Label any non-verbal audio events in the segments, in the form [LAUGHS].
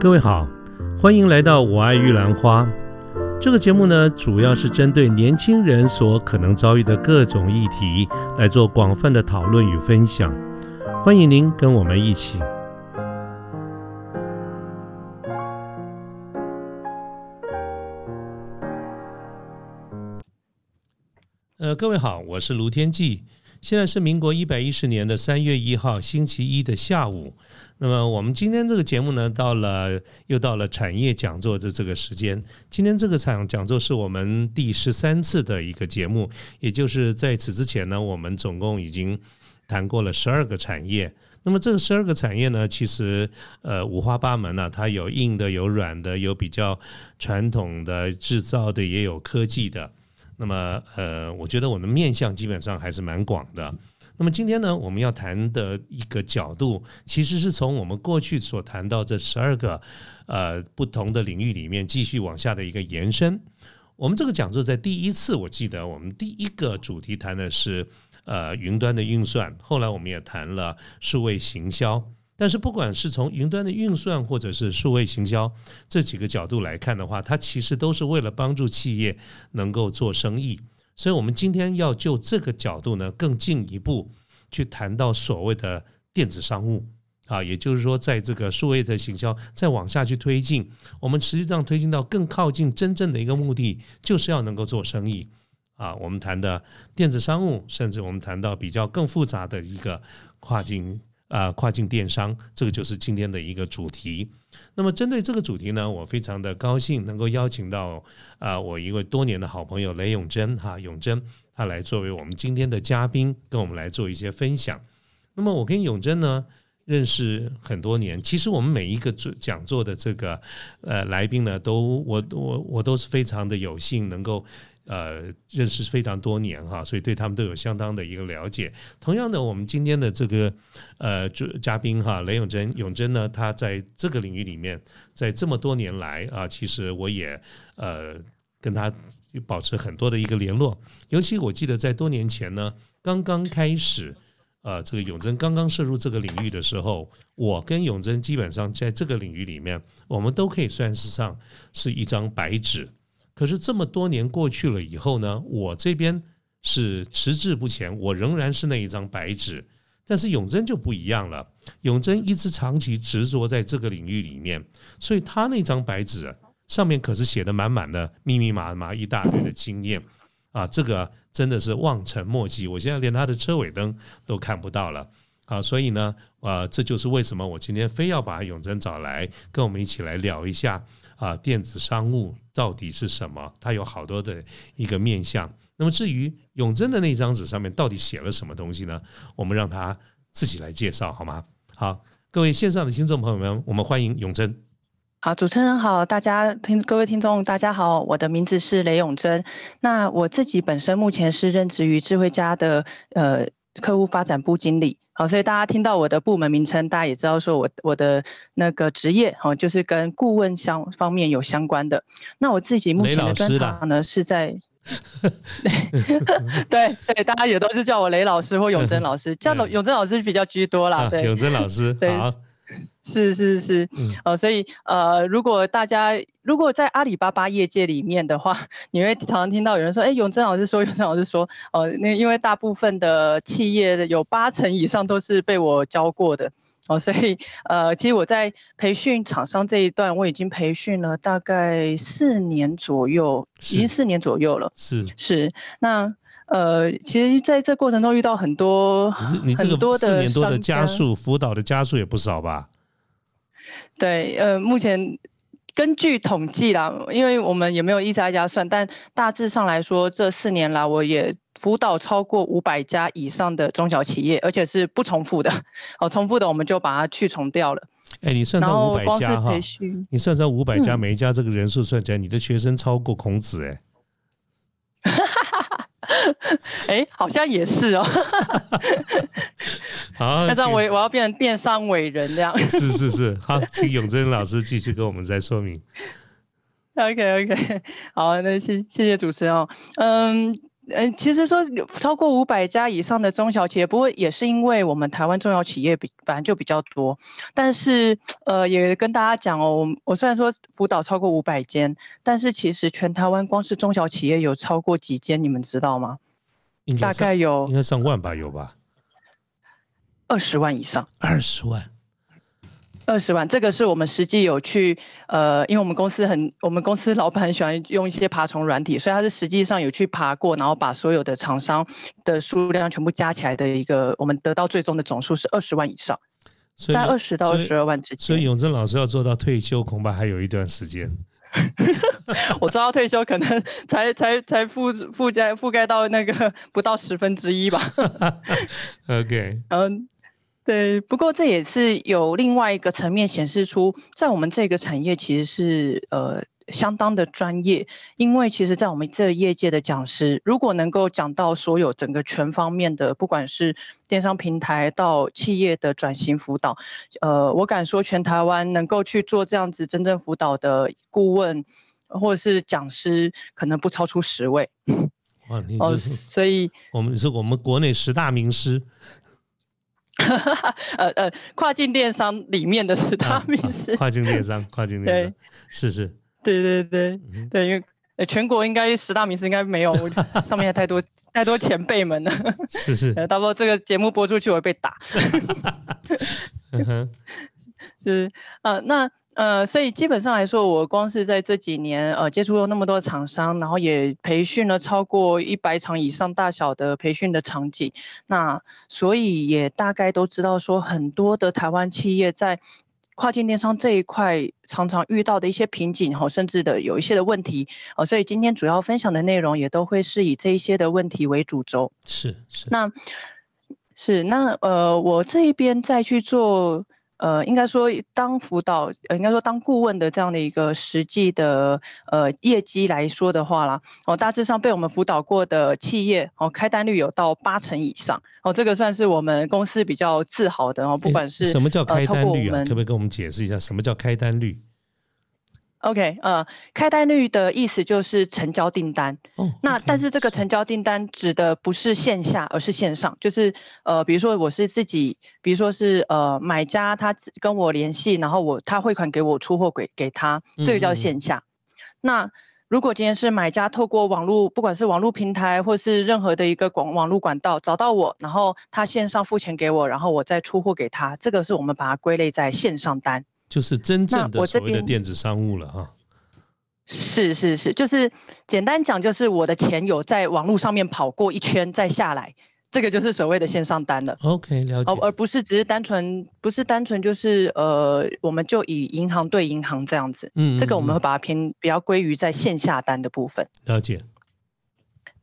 各位好，欢迎来到《我爱玉兰花》这个节目呢，主要是针对年轻人所可能遭遇的各种议题来做广泛的讨论与分享。欢迎您跟我们一起。呃，各位好，我是卢天记。现在是民国一百一十年的三月一号星期一的下午。那么我们今天这个节目呢，到了又到了产业讲座的这个时间。今天这个场讲座是我们第十三次的一个节目，也就是在此之前呢，我们总共已经谈过了十二个产业。那么这十二个产业呢，其实呃五花八门呢，它有硬的，有软的，有比较传统的制造的，也有科技的。那么，呃，我觉得我们面向基本上还是蛮广的。那么今天呢，我们要谈的一个角度，其实是从我们过去所谈到这十二个呃不同的领域里面继续往下的一个延伸。我们这个讲座在第一次，我记得我们第一个主题谈的是呃云端的运算，后来我们也谈了数位行销。但是，不管是从云端的运算，或者是数位行销这几个角度来看的话，它其实都是为了帮助企业能够做生意。所以，我们今天要就这个角度呢，更进一步去谈到所谓的电子商务啊，也就是说，在这个数位的行销再往下去推进，我们实际上推进到更靠近真正的一个目的，就是要能够做生意啊。我们谈的电子商务，甚至我们谈到比较更复杂的一个跨境。啊，跨境电商，这个就是今天的一个主题。那么，针对这个主题呢，我非常的高兴能够邀请到啊，我一位多年的好朋友雷永贞哈，永贞他来作为我们今天的嘉宾，跟我们来做一些分享。那么，我跟永贞呢认识很多年，其实我们每一个做讲座的这个呃来宾呢，都我我我都是非常的有幸能够。呃，认识非常多年哈，所以对他们都有相当的一个了解。同样的，我们今天的这个呃主嘉宾哈，雷永贞，永贞呢，他在这个领域里面，在这么多年来啊，其实我也呃跟他保持很多的一个联络。尤其我记得在多年前呢，刚刚开始呃，这个永贞刚刚涉入这个领域的时候，我跟永贞基本上在这个领域里面，我们都可以算是上是一张白纸。可是这么多年过去了以后呢，我这边是迟滞不前，我仍然是那一张白纸。但是永贞就不一样了，永贞一直长期执着在这个领域里面，所以他那张白纸上面可是写的满满的、密密麻麻一大堆的经验啊，这个真的是望尘莫及。我现在连他的车尾灯都看不到了啊，所以呢，呃，这就是为什么我今天非要把永贞找来，跟我们一起来聊一下。啊，电子商务到底是什么？它有好多的一个面向。那么至于永贞的那张纸上面到底写了什么东西呢？我们让他自己来介绍好吗？好，各位线上的听众朋友们，我们欢迎永贞。好，主持人好，大家听各位听众大家好，我的名字是雷永贞。那我自己本身目前是任职于智慧家的呃客户发展部经理。好，所以大家听到我的部门名称，大家也知道说我我的那个职业，哦，就是跟顾问相方面有相关的。那我自己目前的专长呢，是在，[LAUGHS] [LAUGHS] 对对，大家也都是叫我雷老师或永贞老师，叫永贞老师比较居多啦。永贞老师，好。是 [LAUGHS] 是是，呃，所以呃，如果大家如果在阿里巴巴业界里面的话，[LAUGHS] 你会常常听到有人说，哎，永正老师说，永正老师说，呃，那因为大部分的企业有八成以上都是被我教过的，哦，所以呃，其实我在培训厂商这一段，我已经培训了大概四年左右，已经四年左右了。是。是，那呃，其实在这过程中遇到很多很多的四年多的加速辅导的加速也不少吧。对，呃，目前根据统计啦，因为我们也没有一家一家算，但大致上来说，这四年来我也辅导超过五百家以上的中小企业，而且是不重复的。哦，重复的我们就把它去重掉了。哎，你算到五百家哈，你算算五百家，每一家这个人数算起来，你的学生超过孔子哎。[LAUGHS] 哎，好像也是哦。[LAUGHS] 好，那这样我我要变成电商伟人这样。[LAUGHS] 是是是，好，请永贞老师继续跟我们再说明。OK OK，好，那谢谢谢主持人哦。嗯，嗯，其实说超过五百家以上的中小企业，不过也是因为我们台湾中小企业比本来就比较多，但是呃，也跟大家讲哦，我我虽然说辅导超过五百间，但是其实全台湾光是中小企业有超过几间，你们知道吗？大概有应该上万吧，有吧？二十万以上。二十万。二十万，这个是我们实际有去，呃，因为我们公司很，我们公司老板很喜欢用一些爬虫软体，所以他是实际上有去爬过，然后把所有的厂商的数量全部加起来的一个，我们得到最终的总数是二十万以上，在二十到二十二万之间。所以永正老师要做到退休，恐怕还有一段时间。[LAUGHS] 我做到退休，可能才才才覆覆盖覆盖到那个不到十分之一吧。[LAUGHS] OK，嗯。对，不过这也是有另外一个层面显示出，在我们这个产业其实是呃相当的专业，因为其实，在我们这业界的讲师，如果能够讲到所有整个全方面的，不管是电商平台到企业的转型辅导，呃，我敢说全台湾能够去做这样子真正辅导的顾问或者是讲师，可能不超出十位。[LAUGHS] 哦，所以我们是我们国内十大名师。[LAUGHS] 呃呃，跨境电商里面的十大名师，跨境电商，跨境电商，是是，对对对对，因为全国应该十大名师应该没有，上面太多 [LAUGHS] 太多前辈们了，是是，[LAUGHS] 呃，到时候这个节目播出去我会被打，是呃，那。呃，所以基本上来说，我光是在这几年，呃，接触了那么多厂商，然后也培训了超过一百场以上大小的培训的场景，那所以也大概都知道说，很多的台湾企业在跨境电商这一块常常遇到的一些瓶颈，哈，甚至的有一些的问题，哦，所以今天主要分享的内容也都会是以这一些的问题为主轴。是是。那，是那呃，我这一边再去做。呃，应该说当辅导，呃，应该说当顾问的这样的一个实际的呃业绩来说的话啦，哦，大致上被我们辅导过的企业，哦，开单率有到八成以上，哦，这个算是我们公司比较自豪的哦，不管是什么叫开单率啊，可不可以跟我们解释一下什么叫开单率？OK，呃，开单率的意思就是成交订单。哦。那但是这个成交订单指的不是线下，而是线上。就是呃，比如说我是自己，比如说是呃买家他跟我联系，然后我他汇款给我出货给给他，这个叫线下。那如果今天是买家透过网络，不管是网络平台或是任何的一个广网络管道找到我，然后他线上付钱给我，然后我再出货给他，这个是我们把它归类在线上单。就是真正的所谓的电子商务了哈，是是是，就是简单讲，就是我的钱有在网络上面跑过一圈再下来，这个就是所谓的线上单了。OK，了解。哦而不是只是单纯，不是单纯就是呃，我们就以银行对银行这样子，嗯，这个我们会把它偏比较归于在线下单的部分。了解。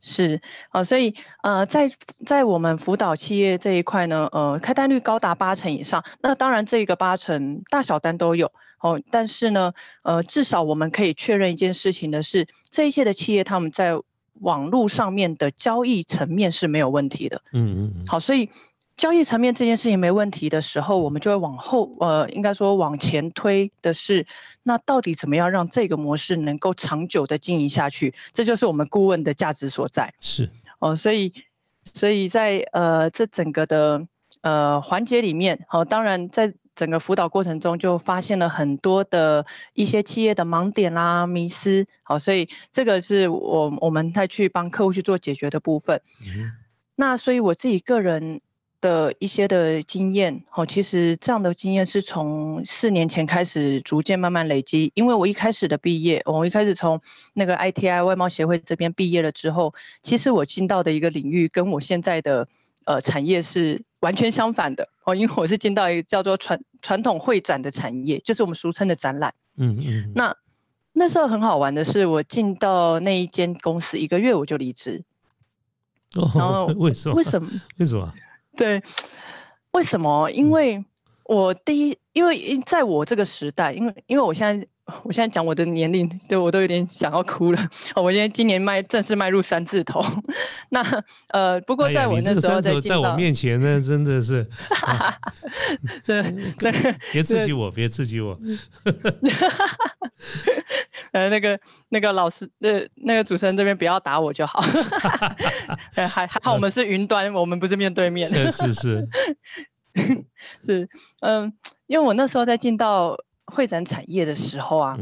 是啊，所以呃，在在我们辅导企业这一块呢，呃，开单率高达八成以上。那当然，这个八成大小单都有哦。但是呢，呃，至少我们可以确认一件事情的是，这一些的企业他们在网络上面的交易层面是没有问题的。嗯嗯嗯。好，所以。交易层面这件事情没问题的时候，我们就会往后，呃，应该说往前推的是，那到底怎么样让这个模式能够长久的经营下去？这就是我们顾问的价值所在。是，哦，所以，所以在呃这整个的呃环节里面，好，当然在整个辅导过程中就发现了很多的一些企业的盲点啦、迷失，好，所以这个是我我们再去帮客户去做解决的部分。嗯，那所以我自己个人。的一些的经验，哦，其实这样的经验是从四年前开始逐渐慢慢累积。因为我一开始的毕业，我一开始从那个 ITI 外贸协会这边毕业了之后，其实我进到的一个领域跟我现在的呃产业是完全相反的哦，因为我是进到一个叫做传传统会展的产业，就是我们俗称的展览。嗯嗯。那那时候很好玩的是，我进到那一间公司一个月我就离职。哦，为什么？为什么？为什么？对，为什么？因为我第一，因为在我这个时代，因为因为我现在 [LAUGHS] 我现在讲我的年龄，对我都有点想要哭了。[LAUGHS] 我今天今年迈正式迈入三字头。[LAUGHS] 那呃，不过在我那时候在在我面前呢，真的是，对对，别刺激我，别刺激我。呃，那个那个老师，呃，那个主持人这边不要打我就好。还还好，我们是云端，我们不是面对面。是是是，嗯，因为我那时候在进到会展产业的时候啊，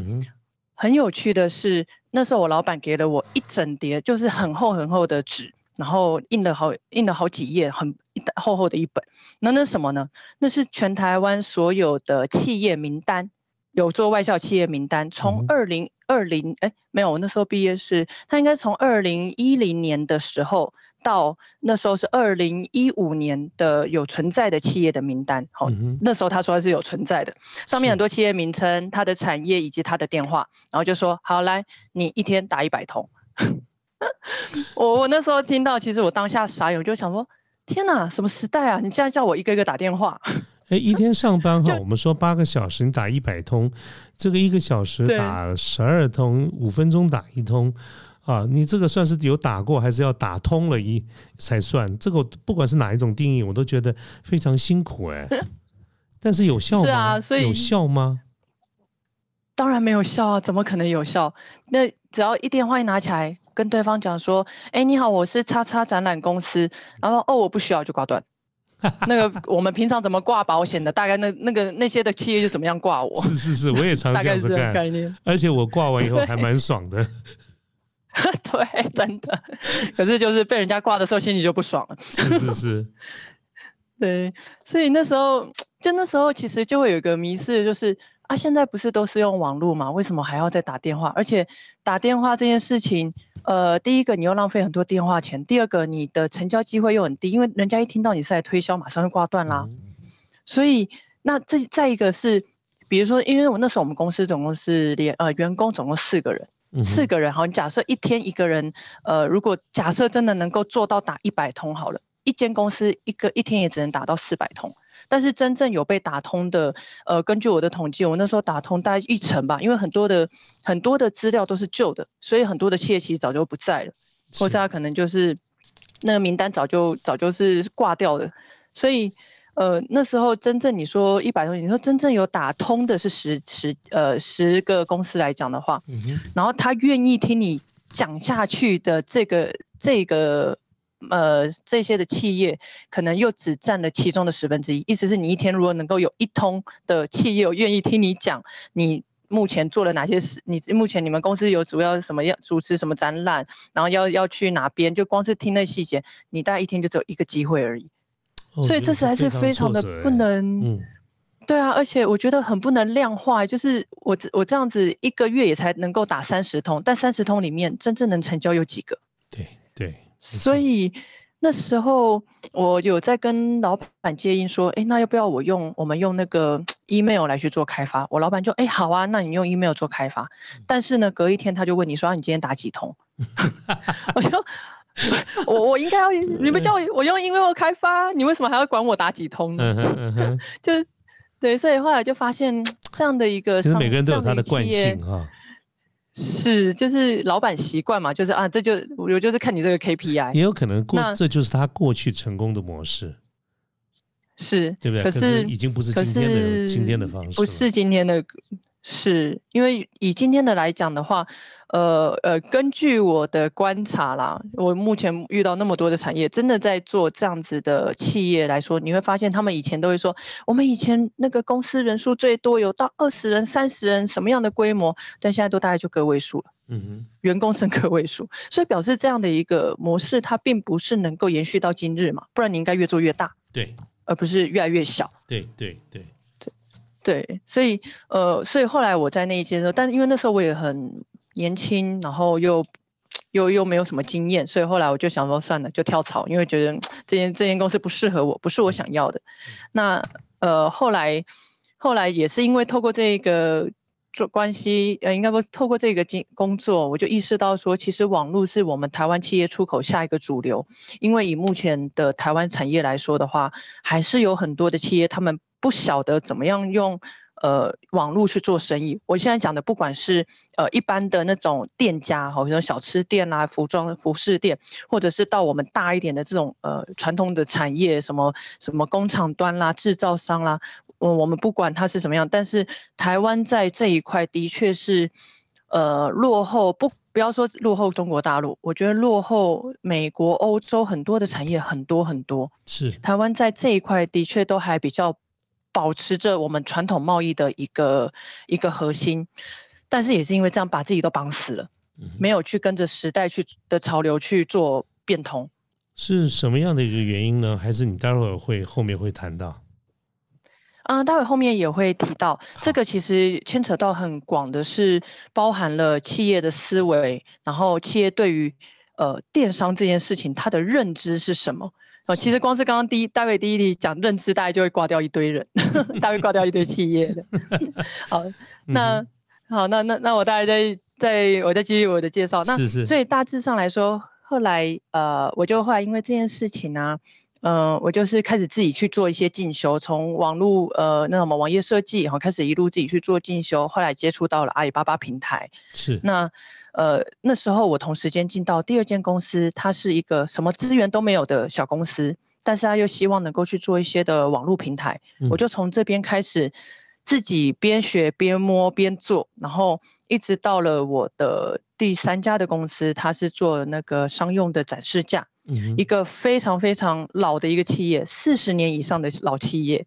很有趣的是，那时候我老板给了我一整叠，就是很厚很厚的纸，然后印了好印了好几页，很厚厚的一本。那那什么呢？那是全台湾所有的企业名单。有做外校企业名单，从二零二零哎没有，我那时候毕业是，他应该从二零一零年的时候到那时候是二零一五年的有存在的企业的名单，好，那时候他说是有存在的，上面很多企业名称、它的产业以及它的电话，然后就说好来，你一天打一百通，[LAUGHS] 我我那时候听到，其实我当下傻眼，我就想说，天哪，什么时代啊？你现在叫我一个一个打电话。[LAUGHS] 哎，一天上班哈，[LAUGHS] 我们说八个小时，你打一百通，这个一个小时打十二通，五分钟打一通，啊，你这个算是有打过，还是要打通了一才算？这个不管是哪一种定义，我都觉得非常辛苦哎。[LAUGHS] 但是有效吗？有效吗？当然没有效啊，怎么可能有效？那只要一电话一拿起来，跟对方讲说，哎，你好，我是叉叉展览公司，然后哦，我不需要就挂断。[LAUGHS] 那个我们平常怎么挂保险的？大概那那个那些的企业就怎么样挂我？是是是，我也常 [LAUGHS] 这样子干。概念。而且我挂完以后还蛮爽的。[LAUGHS] 对，真的。可是就是被人家挂的时候，心里就不爽了。是是是。[LAUGHS] 对，所以那时候就那时候其实就会有一个迷失，就是啊，现在不是都是用网络嘛？为什么还要再打电话？而且打电话这件事情。呃，第一个你又浪费很多电话钱，第二个你的成交机会又很低，因为人家一听到你是来推销，马上就挂断啦。所以那这再一个是，比如说，因为我那时候我们公司总共是连呃员工总共四个人，四个人好，你假设一天一个人，呃，如果假设真的能够做到打一百通好了，一间公司一个一天也只能打到四百通。但是真正有被打通的，呃，根据我的统计，我那时候打通大概一成吧，因为很多的很多的资料都是旧的，所以很多的企业其实早就不在了，或者他可能就是那个名单早就早就是挂掉的，所以呃那时候真正你说一百多，你说真正有打通的是十十呃十个公司来讲的话，然后他愿意听你讲下去的这个这个。呃，这些的企业可能又只占了其中的十分之一，意思是你一天如果能够有一通的企业愿意听你讲，你目前做了哪些事，你目前你们公司有主要什么要主持什么展览，然后要要去哪边，就光是听那细节，你大概一天就只有一个机会而已，所以这实在是非常的不能，对啊，而且我觉得很不能量化，就是我我这样子一个月也才能够打三十通，但三十通里面真正能成交有几个？对对。所以那时候我有在跟老板接应说，哎，那要不要我用我们用那个 [TSK] email 来去做开发？我老板就，哎，好啊，那你用 email 做开发。但是呢，隔一天他就问你说，你今天打几通？[LAUGHS] 我说，[LAUGHS] 我我应该要，你们叫我我用 email 开发，你为什么还要管我打几通呢？[LAUGHS] 就对，所以后来就发现这样的一个，其实每个人都有他的惯性哈。是，就是老板习惯嘛，就是啊，这就我就是看你这个 KPI，也有可能过，这就是他过去成功的模式，是，对不对？可是已经不是今天的今天的方式，不是今天的，是因为以今天的来讲的话。呃呃，根据我的观察啦，我目前遇到那么多的产业，真的在做这样子的企业来说，你会发现他们以前都会说，我们以前那个公司人数最多有到二十人、三十人，什么样的规模，但现在都大概就个位数了。嗯哼，员工剩个位数，所以表示这样的一个模式，它并不是能够延续到今日嘛，不然你应该越做越大，对，而不是越来越小。对对对对对，所以呃，所以后来我在那一届的时候，但是因为那时候我也很。年轻，然后又又又没有什么经验，所以后来我就想说算了，就跳槽，因为觉得这间这间公司不适合我，不是我想要的。那呃后来后来也是因为透过这个做关系，呃应该说透过这个经工作，我就意识到说，其实网络是我们台湾企业出口下一个主流。因为以目前的台湾产业来说的话，还是有很多的企业他们不晓得怎么样用呃网络去做生意。我现在讲的不管是呃一般的那种店家哈，比如小吃店啦、服装服饰店，或者是到我们大一点的这种呃传统的产业，什么什么工厂端啦、制造商啦，我我们不管它是什么样，但是台湾在这一块的确是呃落后不。不要说落后中国大陆，我觉得落后美国、欧洲很多的产业很多很多。是台湾在这一块的确都还比较保持着我们传统贸易的一个一个核心，但是也是因为这样把自己都绑死了，没有去跟着时代去的潮流去做变通。是什么样的一个原因呢？还是你待会儿会后面会谈到？啊，待会后面也会提到，这个其实牵扯到很广的，是包含了企业的思维，然后企业对于呃电商这件事情它的认知是什么？呃，其实光是刚刚第一大卫第一题讲认知，大概就会挂掉一堆人，[LAUGHS] 大概挂掉一堆企业的。[LAUGHS] 好，那好，那那那我大概再再我再继续我的介绍。那所以大致上来说，后来呃我就后来因为这件事情呢。嗯，我就是开始自己去做一些进修，从网络呃那什么网页设计，然后开始一路自己去做进修，后来接触到了阿里巴巴平台。是。那呃那时候我同时间进到第二间公司，它是一个什么资源都没有的小公司，但是他又希望能够去做一些的网络平台，我就从这边开始自己边学边摸边做，然后一直到了我的第三家的公司，它是做那个商用的展示架。一个非常非常老的一个企业，四十年以上的老企业。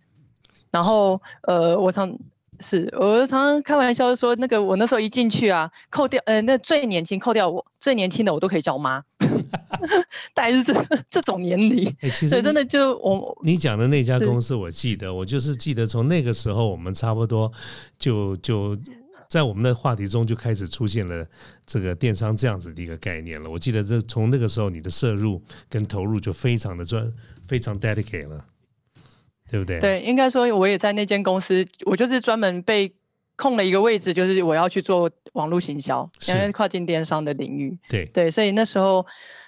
然后，呃，我常是我常常开玩笑说，那个我那时候一进去啊，扣掉，呃，那最年轻扣掉我最年轻的我都可以叫妈，[LAUGHS] 大概是这这种年龄。哎，其实真的就我你讲的那家公司，我记得，我就是记得从那个时候，我们差不多就就。在我们的话题中就开始出现了这个电商这样子的一个概念了。我记得这从那个时候你的摄入跟投入就非常的专，非常 dedicate 了，对不对？对，应该说我也在那间公司，我就是专门被空了一个位置，就是我要去做网络行销，因为跨境电商的领域。对对，所以那时候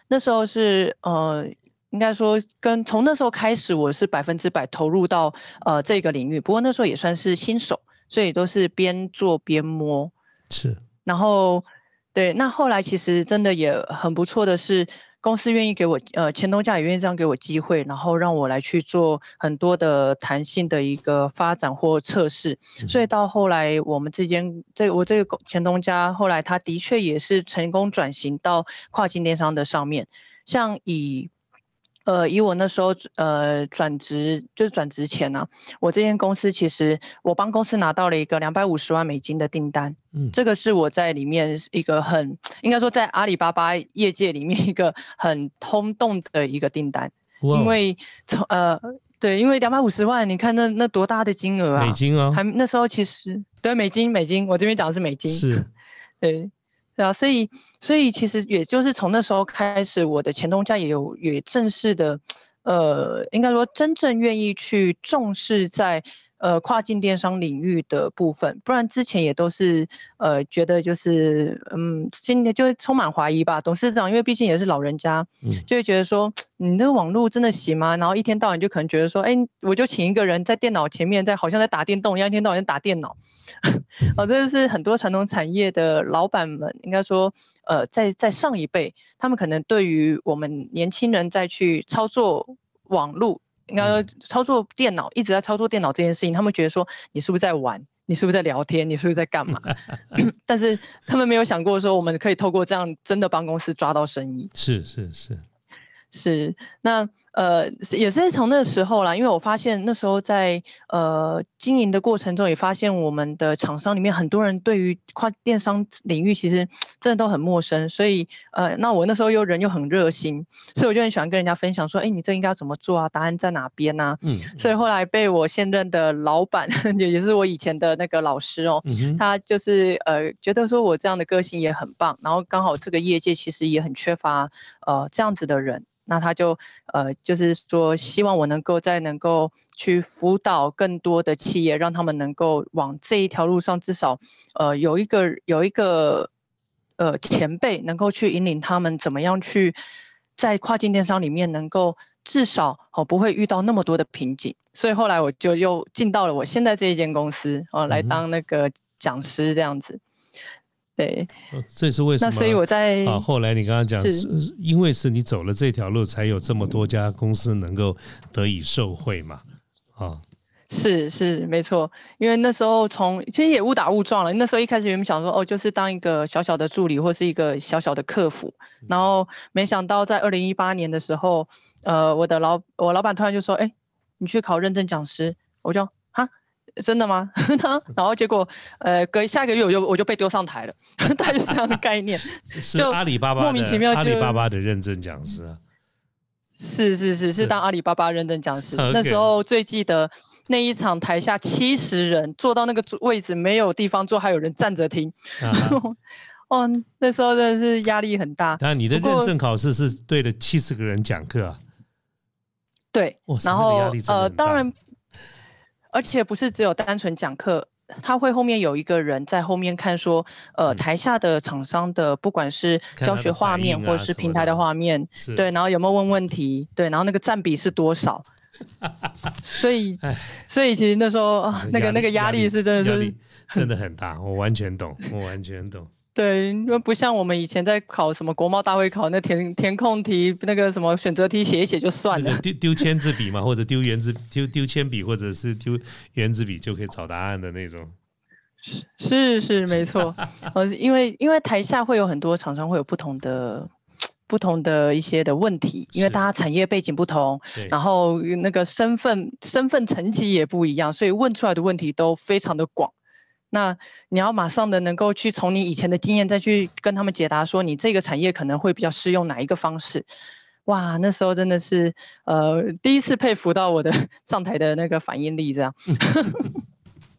那时候是呃，应该说跟从那时候开始，我是百分之百投入到呃这个领域。不过那时候也算是新手。所以都是边做边摸，是。然后，对，那后来其实真的也很不错的是，公司愿意给我，呃，前东家也愿意这样给我机会，然后让我来去做很多的弹性的一个发展或测试。所以到后来，我们这间这我这个前东家后来他的确也是成功转型到跨境电商的上面，像以。呃，以我那时候呃转职就是转职前呢，我这间公司其实我帮公司拿到了一个两百五十万美金的订单，嗯，这个是我在里面一个很应该说在阿里巴巴业界里面一个很轰动的一个订单，因为从呃对，因为两百五十万，你看那那多大的金额啊，美金啊，还那时候其实对美金美金，我这边讲的是美金，是，[LAUGHS] 对。对啊，所以所以其实也就是从那时候开始，我的前东家也有也正式的，呃，应该说真正愿意去重视在呃跨境电商领域的部分，不然之前也都是呃觉得就是嗯，今天就会充满怀疑吧。董事长因为毕竟也是老人家，就会觉得说你这个网络真的行吗？然后一天到晚就可能觉得说，哎，我就请一个人在电脑前面，在好像在打电动一样，一天到晚打电脑。[LAUGHS] 哦，这是很多传统产业的老板们，应该说，呃，在在上一辈，他们可能对于我们年轻人再去操作网络，应该说操作电脑，一直在操作电脑这件事情，他们觉得说，你是不是在玩？你是不是在聊天？你是不是在干嘛？[LAUGHS] [CLEARS THROAT] 但是他们没有想过说，我们可以透过这样真的帮公司抓到生意。是是是是，那。呃，也是从那时候啦，因为我发现那时候在呃经营的过程中，也发现我们的厂商里面很多人对于跨电商领域其实真的都很陌生，所以呃，那我那时候又人又很热心，所以我就很喜欢跟人家分享说，哎，你这应该要怎么做啊？答案在哪边呢？嗯，所以后来被我现任的老板，也也是我以前的那个老师哦，他就是呃觉得说我这样的个性也很棒，然后刚好这个业界其实也很缺乏呃这样子的人。那他就呃，就是说希望我能够再能够去辅导更多的企业，让他们能够往这一条路上，至少呃有一个有一个呃前辈能够去引领他们怎么样去在跨境电商里面能够至少哦不会遇到那么多的瓶颈。所以后来我就又进到了我现在这一间公司哦，来当那个讲师这样子。对，这是为什么？那所以我在啊，后来你刚刚讲是因为是你走了这条路，才有这么多家公司能够得以受惠嘛？啊。是是没错，因为那时候从其实也误打误撞了。那时候一开始原本想说，哦，就是当一个小小的助理或是一个小小的客服，然后没想到在二零一八年的时候，呃，我的老我老板突然就说，哎，你去考认证讲师，我就哈，真的吗？[LAUGHS] 然后结果呃隔下一个月我就我就被丢上台了，[LAUGHS] 大概是这样的概念。[LAUGHS] 是阿里巴巴莫名其妙阿里巴巴的认证讲师啊。是是是是当阿里巴巴认证讲师，那时候最记得。那一场台下七十人坐到那个位置没有地方坐，还有人站着听。哦，那时候真的是压力很大。但你的认证考试是对着七十个人讲课啊？对，然后呃，当然，而且不是只有单纯讲课，他会后面有一个人在后面看，说呃台下的厂商的不管是教学画面或者是平台的画面，对，然后有没有问问题，对，然后那个占比是多少。[LAUGHS] 所以，所以其实那时候啊，那个那个压力是真的是真的很大，我完全懂，我完全懂。对，因为不像我们以前在考什么国贸大会考，那填填空题，那个什么选择题写一写就算了。丢丢签字笔嘛，或者丢圆珠丢丢铅笔，或者是丢圆珠笔就可以找答案的那种。是是是，没错。呃，因为因为台下会有很多厂商会有不同的。不同的一些的问题，因为大家产业背景不同，然后那个身份身份层级也不一样，所以问出来的问题都非常的广。那你要马上的能够去从你以前的经验再去跟他们解答，说你这个产业可能会比较适用哪一个方式。哇，那时候真的是呃第一次佩服到我的 [LAUGHS] 上台的那个反应力，这样。[LAUGHS]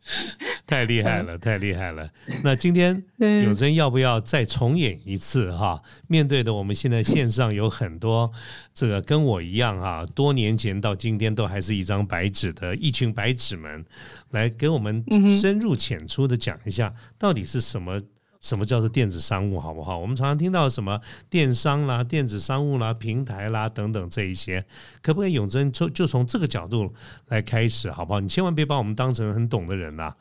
[LAUGHS] 太厉害了，太厉害了！那今天 [LAUGHS] 永珍要不要再重演一次哈？面对的我们现在线上有很多这个跟我一样啊，多年前到今天都还是一张白纸的一群白纸们，来给我们深入浅出的讲一下，到底是什么？什么叫做电子商务，好不好？我们常常听到什么电商啦、电子商务啦、平台啦等等这一些，可不可以永贞就就从这个角度来开始，好不好？你千万别把我们当成很懂的人呐，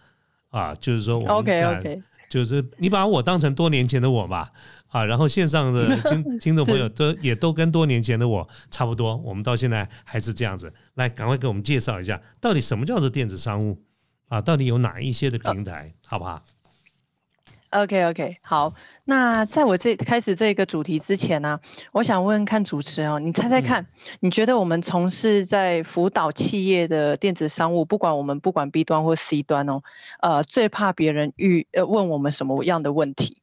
啊，就是说，OK OK，就是你把我当成多年前的我吧，啊，然后线上的 [LAUGHS] 听听众朋友都也都跟多年前的我差不多，我们到现在还是这样子，来，赶快给我们介绍一下，到底什么叫做电子商务？啊？到底有哪一些的平台，好不好？OK OK，好，那在我这开始这个主题之前呢，我想问看主持人哦，你猜猜看，你觉得我们从事在辅导企业的电子商务，不管我们不管 B 端或 C 端哦，呃，最怕别人遇呃问我们什么样的问题？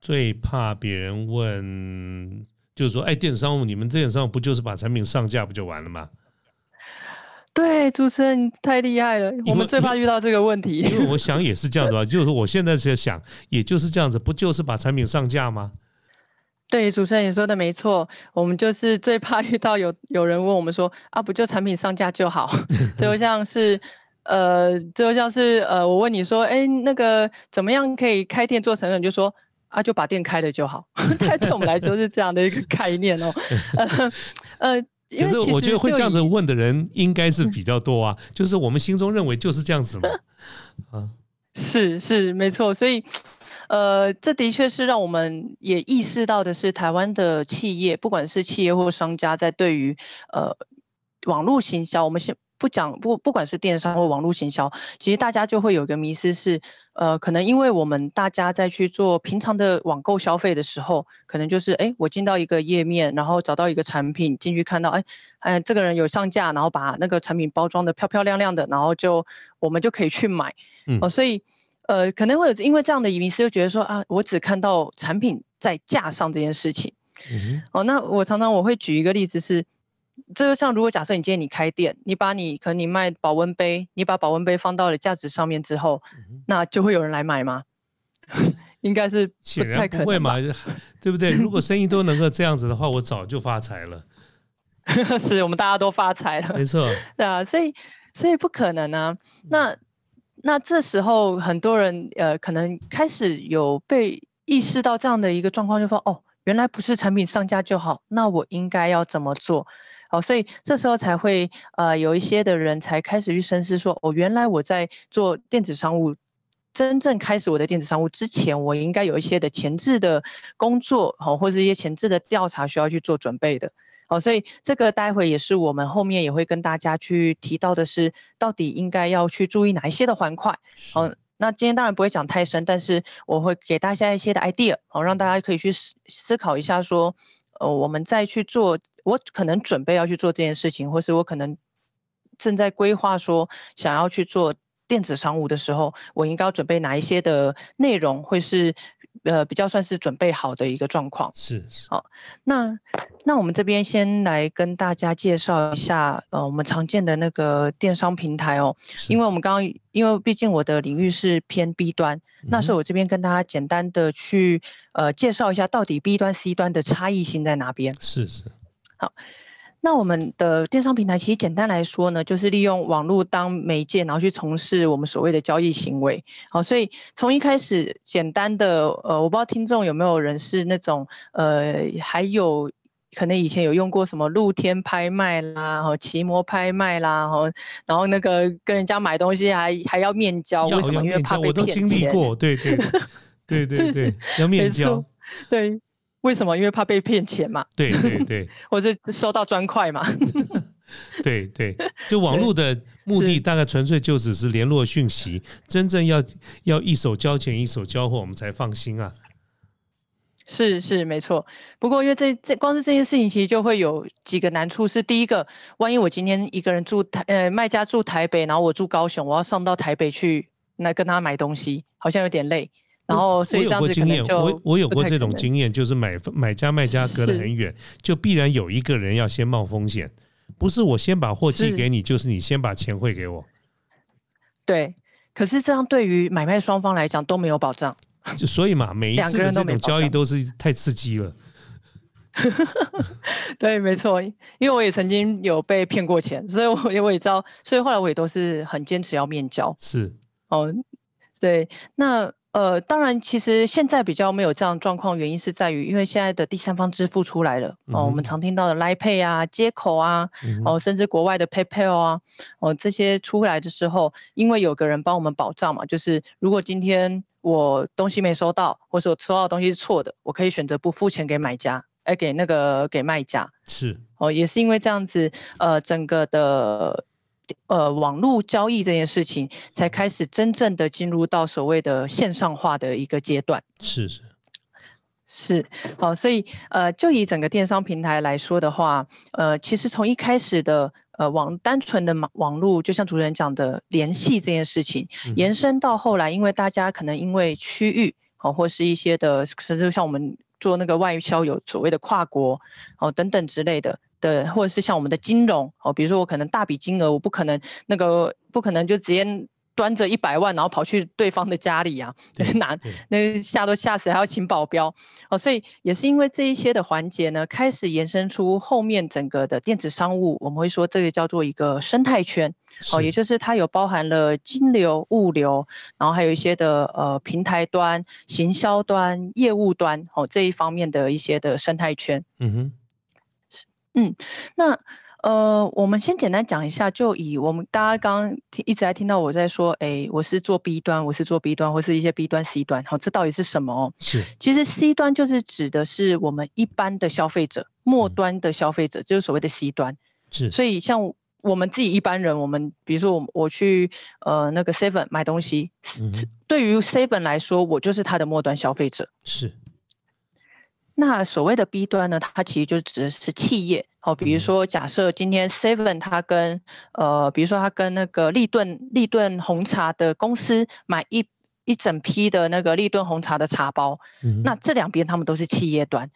最怕别人问，就是说，哎，电子商务，你们电子商务不就是把产品上架不就完了吗？对，主持人太厉害了，我们最怕遇到这个问题。因为 [LAUGHS] 我想也是这样子吧，就是我现在在想，也就是这样子，不就是把产品上架吗？对，主持人你说的没错，我们就是最怕遇到有有人问我们说啊，不就产品上架就好？[LAUGHS] 就像是呃，就像是呃，我问你说，哎，那个怎么样可以开店做成人？就说啊，就把店开了就好。[LAUGHS] 对我们来说是这样的一个概念哦，呃。可是我觉得会这样子问的人应该是比较多啊，就是我们心中认为就是这样子嘛，[LAUGHS] 啊，是是没错，所以呃，这的确是让我们也意识到的是，台湾的企业，不管是企业或商家，在对于呃网络行销，我们先。不讲不，不管是电商或网络行销，其实大家就会有一个迷失是，呃，可能因为我们大家在去做平常的网购消费的时候，可能就是，哎，我进到一个页面，然后找到一个产品，进去看到，哎，哎，这个人有上架，然后把那个产品包装的漂漂亮亮的，然后就我们就可以去买，哦，所以，呃，可能会有因为这样的迷失，就觉得说啊，我只看到产品在架上这件事情，哦，那我常常我会举一个例子是。这就像如果假设你今天你开店，你把你可能你卖保温杯，你把保温杯放到了架子上面之后，那就会有人来买吗？[LAUGHS] 应该是不太可能，会嘛？对不对？如果生意都能够这样子的话，我早就发财了。[LAUGHS] 是我们大家都发财了，没错。对啊，所以所以不可能啊。那那这时候很多人呃，可能开始有被意识到这样的一个状况，就说哦，原来不是产品上架就好，那我应该要怎么做？好，所以这时候才会呃有一些的人才开始去深思说，哦，原来我在做电子商务，真正开始我的电子商务之前，我应该有一些的前置的工作，好，或者一些前置的调查需要去做准备的。好，所以这个待会也是我们后面也会跟大家去提到的是，到底应该要去注意哪一些的环块。好，那今天当然不会讲太深，但是我会给大家一些的 idea，好，让大家可以去思思考一下，说，呃，我们再去做，我可能准备要去做这件事情，或是我可能正在规划说想要去做电子商务的时候，我应该要准备哪一些的内容，会是。呃，比较算是准备好的一个状况。是是。好，那那我们这边先来跟大家介绍一下，呃，我们常见的那个电商平台哦。因为我们刚刚，因为毕竟我的领域是偏 B 端，那所以我这边跟大家简单的去呃介绍一下，到底 B 端 C 端的差异性在哪边。是是。好。那我们的电商平台其实简单来说呢，就是利用网络当媒介，然后去从事我们所谓的交易行为。好，所以从一开始简单的，呃，我不知道听众有没有人是那种，呃，还有可能以前有用过什么露天拍卖啦，哈，骑摩拍卖啦，哈，然后那个跟人家买东西还还要面交，为什么？因为怕被骗钱。我都经历过，对对对对对，要面交，对。[LAUGHS] 为什么？因为怕被骗钱嘛。对对对，或者 [LAUGHS] 收到砖块嘛。[LAUGHS] 对对，就网络的目的大概纯粹就只是联络讯息，真正要要一手交钱一手交货，我们才放心啊。是是没错，不过因为这这光是这件事情，其实就会有几个难处。是第一个，万一我今天一个人住台，呃，卖家住台北，然后我住高雄，我要上到台北去来跟他买东西，好像有点累。然后，所以这样子可能就我我有过这种经验，就是买买家卖家隔得很远，就必然有一个人要先冒风险，不是我先把货寄给你，就是你先把钱汇给我。对，可是这样对于买卖双方来讲都没有保障。就所以嘛，每一次的这种交易都是太刺激了。[LAUGHS] 对，没错，因为我也曾经有被骗过钱，所以我我也知道，所以后来我也都是很坚持要面交。是哦，对，那。呃，当然，其实现在比较没有这样状况，原因是在于，因为现在的第三方支付出来了哦，我们常听到的 Line Pay 啊、接口啊，哦，甚至国外的 PayPal 啊，哦，这些出来的时候，因为有个人帮我们保障嘛，就是如果今天我东西没收到，或者我收到的东西是错的，我可以选择不付钱给买家，哎，给那个给卖家。是哦，也是因为这样子，呃，整个的。呃，网络交易这件事情才开始真正的进入到所谓的线上化的一个阶段。是是是，好，所以呃，就以整个电商平台来说的话，呃，其实从一开始的呃网单纯的网网络，就像主持人讲的联系这件事情，延伸到后来，因为大家可能因为区域哦，或是一些的，甚至像我们做那个外销有所谓的跨国哦等等之类的。的，或者是像我们的金融哦，比如说我可能大笔金额，我不可能那个不可能就直接端着一百万，然后跑去对方的家里啊，[LAUGHS] 难，那吓都吓死，还要请保镖哦，所以也是因为这一些的环节呢，开始延伸出后面整个的电子商务，我们会说这个叫做一个生态圈哦，也就是它有包含了金流、物流，然后还有一些的呃平台端、行销端、业务端哦这一方面的一些的生态圈。嗯哼。嗯，那呃，我们先简单讲一下，就以我们大家刚刚听一直在听到我在说，哎，我是做 B 端，我是做 B 端，或是一些 B 端、C 端，好，这到底是什么？是，其实 C 端就是指的是我们一般的消费者，末端的消费者，就是所谓的 C 端。是，所以像我们自己一般人，我们比如说我我去呃那个 Seven 买东西，对于 Seven 来说，我就是他的末端消费者。是。那所谓的 B 端呢，它其实就指的是企业，好，比如说假设今天 Seven 它跟呃，比如说它跟那个立顿立顿红茶的公司买一一整批的那个立顿红茶的茶包，那这两边他们都是企业端。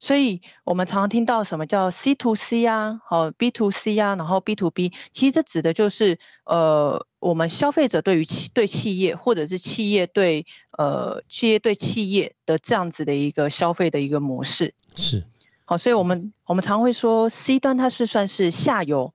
所以我们常常听到什么叫 C to C 啊，好 B to C 啊，然后 B to B，其实这指的就是呃我们消费者对于企对企业，或者是企业对呃企业对企业的这样子的一个消费的一个模式。是，好，所以我们我们常会说 C 端它是算是下游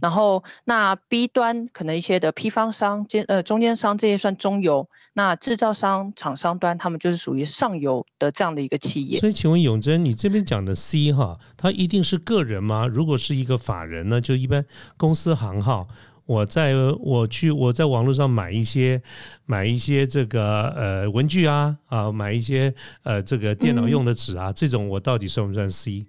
然后那 B 端可能一些的批发商、间呃中间商这些算中游，那制造商、厂商端他们就是属于上游的这样的一个企业。所以，请问永贞，你这边讲的 C 哈，它一定是个人吗？如果是一个法人呢，就一般公司行号。我在我去我在网络上买一些买一些这个呃文具啊啊，买一些呃这个电脑用的纸啊，这种我到底算不算 C？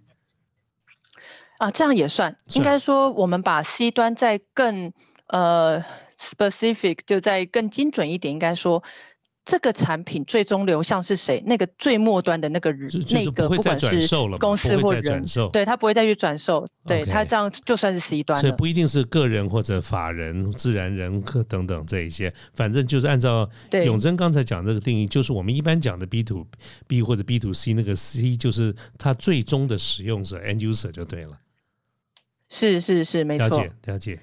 啊，这样也算。应该说，我们把 C 端再更呃 specific，就在更精准一点，应该说。这个产品最终流向是谁？那个最末端的那个人，那个不管是公司或人，对他不会再去转售，对他这样就算是 C 端所以不一定是个人或者法人、自然人等等这一些，反正就是按照永贞刚才讲这个定义，就是我们一般讲的 B to B 或者 B to C，那个 C 就是它最终的使用者 end user 就对了。是是是，没错，了解了解。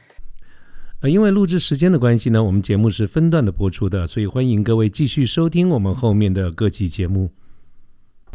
呃，因为录制时间的关系呢，我们节目是分段的播出的，所以欢迎各位继续收听我们后面的各期节目。